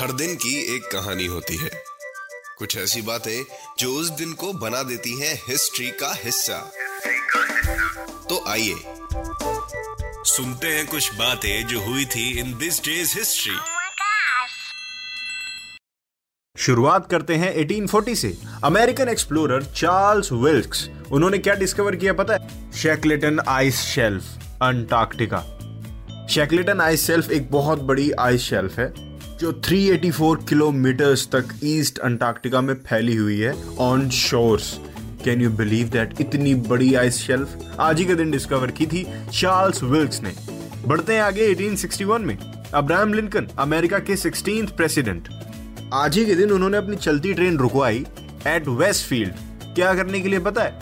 हर दिन की एक कहानी होती है। कुछ ऐसी बातें जो उस दिन को बना देती हैं हिस्ट्री का हिस्सा। तो आइए सुनते हैं कुछ बातें जो हुई थी इन दिस डेज़ हिस्ट्री. शुरुआत करते हैं 1840 से। अमेरिकन एक्सप्लोरर चार्ल्स विल्क्स उन्होंने क्या डिस्कवर किया पता है? Shackleton Ice Shelf Antarctica Shackleton Ice Shelf एक बहुत बड़ी आइस शेल्फ है, जो 384 किलोमीटर्स तक ईस्ट अंटार्कटिका में फैली हुई है on shores can you believe that इतनी बड़ी आइस शेल्फ आज ही के दिन डिस्कवर की थी चार्ल्स विल्क्स ने। बढ़ते हैं आगे 1861 में। अब्राहम लिंकन अमेरिका के 16th प्रेसिडेंट आज ही के दिन उन्होंने अपनी चलती ट्रेन रुकवाई एट वेस्ट फ़ील्ड क्या करने के लिए पता है?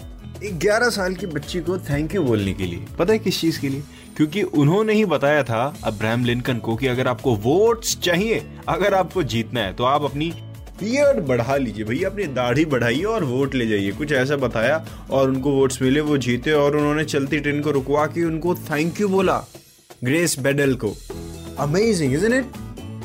11 साल की बच्ची को थैंक यू बोलने के लिए। पता है किस चीज़ के लिए? क्योंकि उन्होंने ही बताया था अब्राहम लिंकन को कि अगर आपको वोट्स चाहिए, अगर आपको जीतना है तो आप अपनी बियर्ड बढ़ा लीजिए भैया, अपनी दाढ़ी बढ़ाइए और वोट ले जाइए। कुछ ऐसा बताया और उनको वोट्स मिले, वो जीते और उन्होंने चलती ट्रेन को रुकवा के उनको थैंक यू बोला ग्रेस बेडल को। अमेजिंग इजंट इट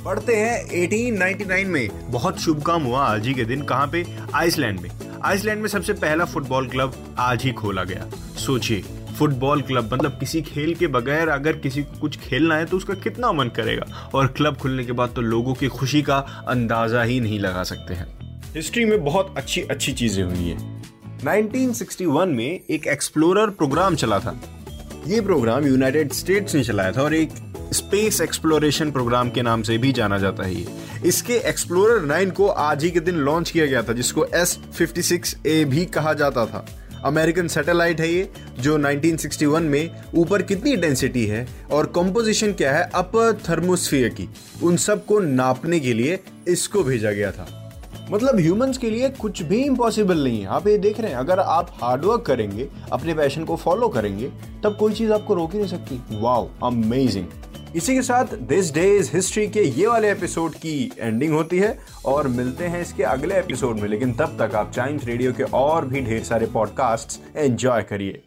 पढ़ते हैं 1899 में। बहुत शुभ काम हुआ आज ही के दिन। कहाँ पे? आइसलैंड में। आइसलैंड में सबसे पहला फुटबॉल क्लब आज ही खोला गया। सोचिए। फुटबॉल क्लब मतलब किसी खेल के बगैर अगर किसी को कुछ खेलना है तो उसका कितना मन करेगा? और क्लब खुलने के बाद तो लोगों की खुशी का अंदाज़ा ही नहीं लगा सकते हैं। हिस्ट्री में बहुत अच्छी अच्छी चीज़ें हुई हैं। 1961 में एक एक्सप्लोरर प्रोग्राम चला था। ये प्रोग्राम यूनाइटेड स्टेट्स ने चलाया था और एक स्पेस एक्सप्लोरेशन प्रोग्राम के नाम से भी जाना जाता है इसके एक्सप्लोरर 9 को आज ही के दिन लॉन्च किया गया था, जिसको एस फिफ्टी सिक्स ए भी कहा जाता था। अमेरिकन सैटेलाइट है ये, जो 1961 में ऊपर कितनी डेंसिटी है और कंपोजिशन क्या है अपर थर्मोस्फियर की, उन सबको नापने के लिए इसको भेजा गया था। मतलब ह्यूमंस के लिए कुछ भी इम्पॉसिबल नहीं है। आप ये देख रहे हैं, अगर आप हार्डवर्क करेंगे, अपने पैशन को फॉलो करेंगे, तब कोई चीज़ आपको रोक ही नहीं सकती। वाओ अमेजिंग इसी के साथ दिस डे इज़ हिस्ट्री के ये वाले एपिसोड की एंडिंग होती है और मिलते हैं इसके अगले एपिसोड में। लेकिन तब तक आप चाइम्स रेडियो के और भी ढेर सारे पॉडकास्ट एंजॉय करिए।